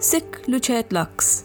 سك لوتشيت لوكس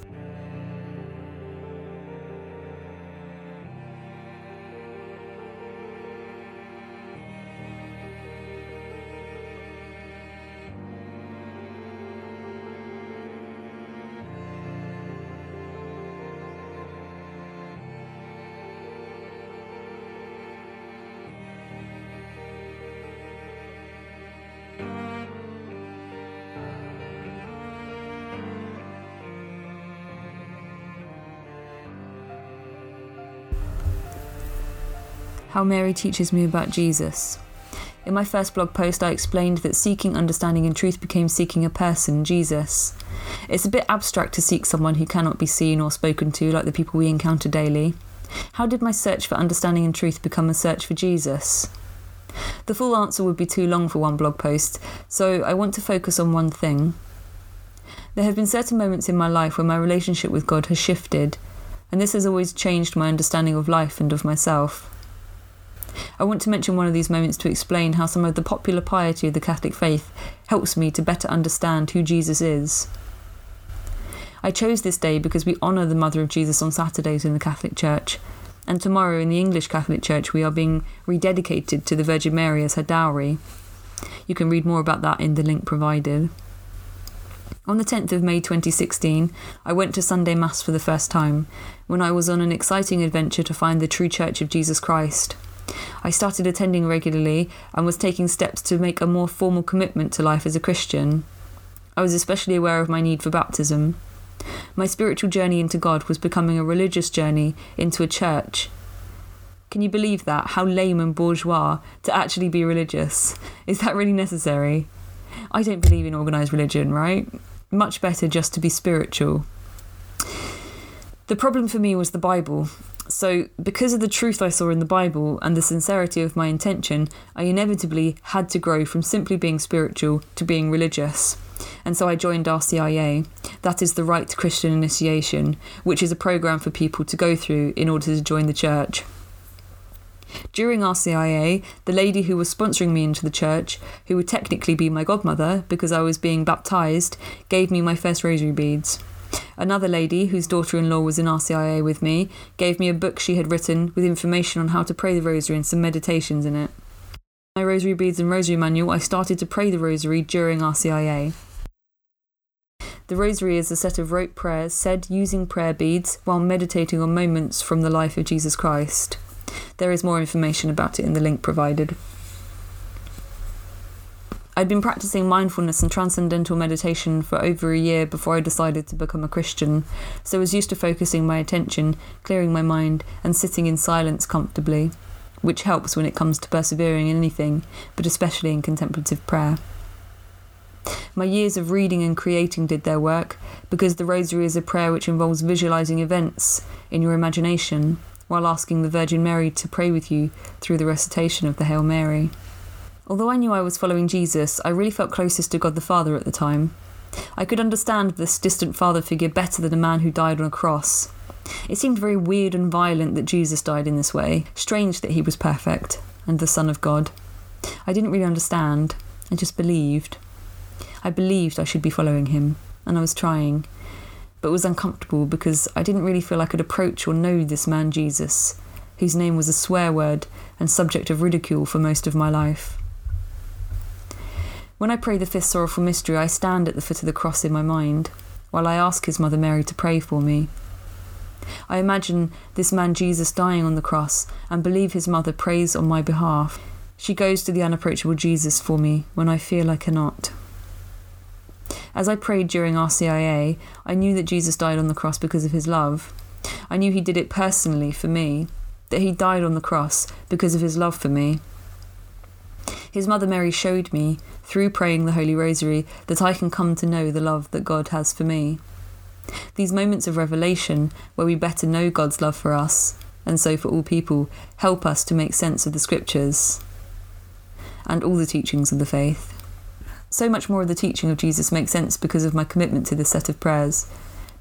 How Mary teaches me about Jesus. In my first blog post, I explained that seeking understanding and truth became seeking a person, Jesus. It's a bit abstract to seek someone who cannot be seen or spoken to like the people we encounter daily. How did my search for understanding and truth become a search for Jesus? The full answer would be too long for one blog post, so I want to focus on one thing. There have been certain moments in my life where my relationship with God has shifted, and this has always changed my understanding of life and of myself. I want to mention one of these moments to explain how some of the popular piety of the Catholic faith helps me to better understand who Jesus is. I chose this day because we honour the Mother of Jesus on Saturdays in the Catholic Church, and tomorrow in the English Catholic Church we are being rededicated to the Virgin Mary as her dowry. You can read more about that in the link provided. On the 10th of May 2016, I went to Sunday Mass for the first time, when I was on an exciting adventure to find the true Church of Jesus Christ. I started attending regularly and was taking steps to make a more formal commitment to life as a Christian. I was especially aware of my need for baptism. My spiritual journey into God was becoming a religious journey into a church. Can you believe that? How lame and bourgeois to actually be religious. Is that really necessary? I don't believe in organised religion, right? Much better just to be spiritual. The problem for me was the Bible. So, because of the truth I saw in the Bible and the sincerity of my intention, I inevitably had to grow from simply being spiritual to being religious. And so I joined RCIA. That is the Rite to Christian Initiation, which is a program for people to go through in order to join the church. During RCIA, the lady who was sponsoring me into the church, who would technically be my godmother because I was being baptised, gave me my first rosary beads. Another lady, whose daughter in law was in RCIA with me, gave me a book she had written with information on how to pray the rosary and some meditations in it. My rosary beads and rosary manual, I started to pray the rosary during RCIA. The rosary is a set of rote prayers said using prayer beads while meditating on moments from the life of Jesus Christ. There is more information about it in the link provided. I'd been practicing mindfulness and transcendental meditation for over a year before I decided to become a Christian, so I was used to focusing my attention, clearing my mind, and sitting in silence comfortably, which helps when it comes to persevering in anything, but especially in contemplative prayer. My years of reading and creating did their work, because the Rosary is a prayer which involves visualizing events in your imagination while asking the Virgin Mary to pray with you through the recitation of the Hail Mary. Although I knew I was following Jesus, I really felt closest to God the Father at the time. I could understand this distant father figure better than a man who died on a cross. It seemed very weird and violent that Jesus died in this way, strange that he was perfect and the Son of God. I didn't really understand, I just believed. I believed I should be following him, and I was trying, but was uncomfortable because I didn't really feel I could approach or know this man Jesus, whose name was a swear word and subject of ridicule for most of my life. When I pray the fifth sorrowful mystery, I stand at the foot of the cross in my mind, while I ask His Mother Mary to pray for me. I imagine this man Jesus dying on the cross and believe his mother prays on my behalf. She goes to the unapproachable Jesus for me when I feel I cannot. As I prayed during RCIA, I knew that Jesus died on the cross because of his love. I knew he did it personally for me, that he died on the cross because of his love for me. His Mother Mary showed me, through praying the Holy Rosary, that I can come to know the love that God has for me. These moments of revelation, where we better know God's love for us, and so for all people, help us to make sense of the Scriptures and all the teachings of the faith. So much more of the teaching of Jesus makes sense because of my commitment to this set of prayers.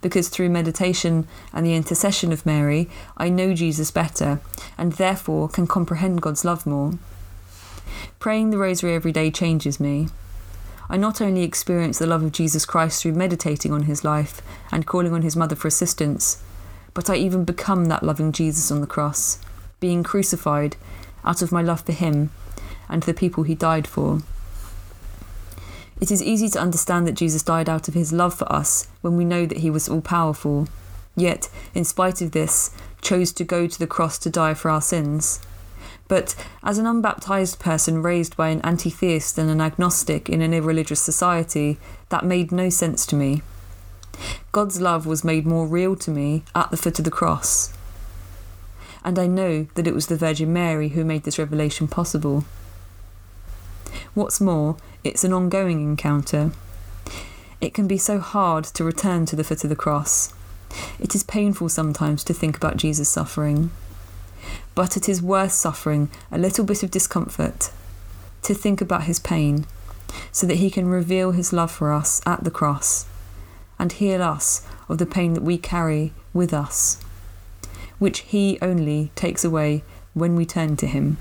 Because through meditation and the intercession of Mary, I know Jesus better, and therefore can comprehend God's love more. Praying the rosary every day changes me. I not only experience the love of Jesus Christ through meditating on his life and calling on his mother for assistance, but I even become that loving Jesus on the cross, being crucified out of my love for him and the people he died for. It is easy to understand that Jesus died out of his love for us when we know that he was all powerful, yet, in spite of this, chose to go to the cross to die for our sins. But as an unbaptized person raised by an anti theist and an agnostic in an irreligious society, that made no sense to me. God's love was made more real to me at the foot of the cross. And I know that it was the Virgin Mary who made this revelation possible. What's more, it's an ongoing encounter. It can be so hard to return to the foot of the cross. It is painful sometimes to think about Jesus' suffering but it is worth suffering a little bit of discomfort to think about his pain so that he can reveal his love for us at the cross and heal us of the pain that we carry with us, which he only takes away when we turn to him.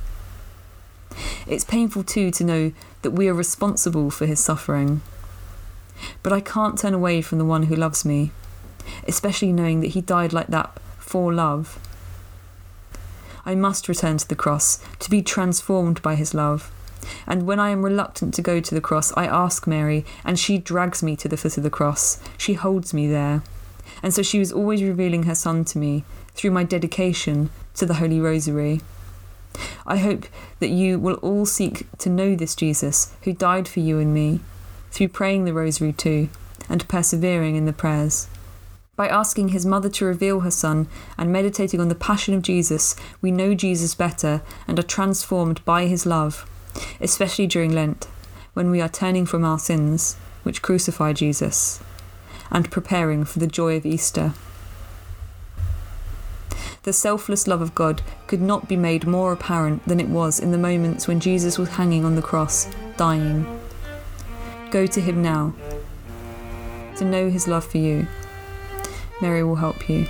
It's painful too to know that we are responsible for his suffering. But I can't turn away from the one who loves me, especially knowing that he died like that for love I must return to the cross, to be transformed by his love. And when I am reluctant to go to the cross, I ask Mary, and she drags me to the foot of the cross. She holds me there. And so she was always revealing her Son to me through my dedication to the Holy Rosary. I hope that you will all seek to know this Jesus who died for you and me, through praying the Rosary too, and persevering in the prayers. By asking his mother to reveal her son and meditating on the passion of Jesus, we know Jesus better and are transformed by his love, especially during Lent, when we are turning from our sins, which crucify Jesus, and preparing for the joy of Easter. The selfless love of God could not be made more apparent than it was in the moments when Jesus was hanging on the cross, dying. Go to him now to know his love for you. Mary will help you.